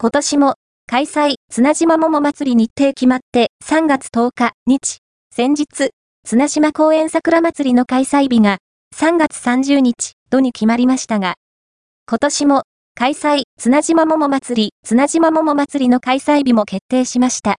今年も、開催、綱島桃祭り日程決まって3月10日、日、先日、綱島公園桜祭りの開催日が3月30日、度に決まりましたが、今年も、開催、綱島桃祭り、綱島桃祭りの開催日も決定しました。